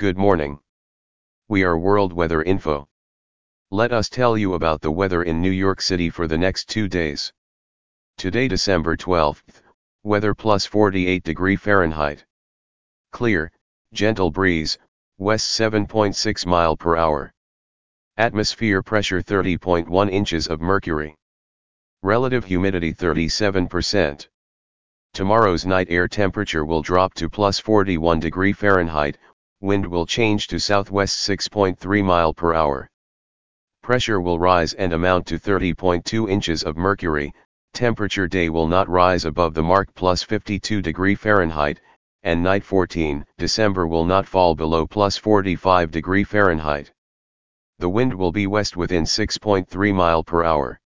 Good morning. We are World Weather Info. Let us tell you about the weather in New York City for the next two days. Today December 12th, weather plus 48 degree Fahrenheit. Clear, gentle breeze, west 7.6 mile per hour. Atmosphere pressure 30.1 inches of mercury. Relative humidity 37%. Tomorrow's night air temperature will drop to plus 41 degree Fahrenheit, wind will change to southwest 6.3 mile per hour. Pressure will rise and amount to 30.2 inches of mercury, temperature day will not rise above the mark plus 52 degree Fahrenheit, and night 14 December will not fall below plus 45 degree Fahrenheit. The wind will be west within 6.3 mile per hour.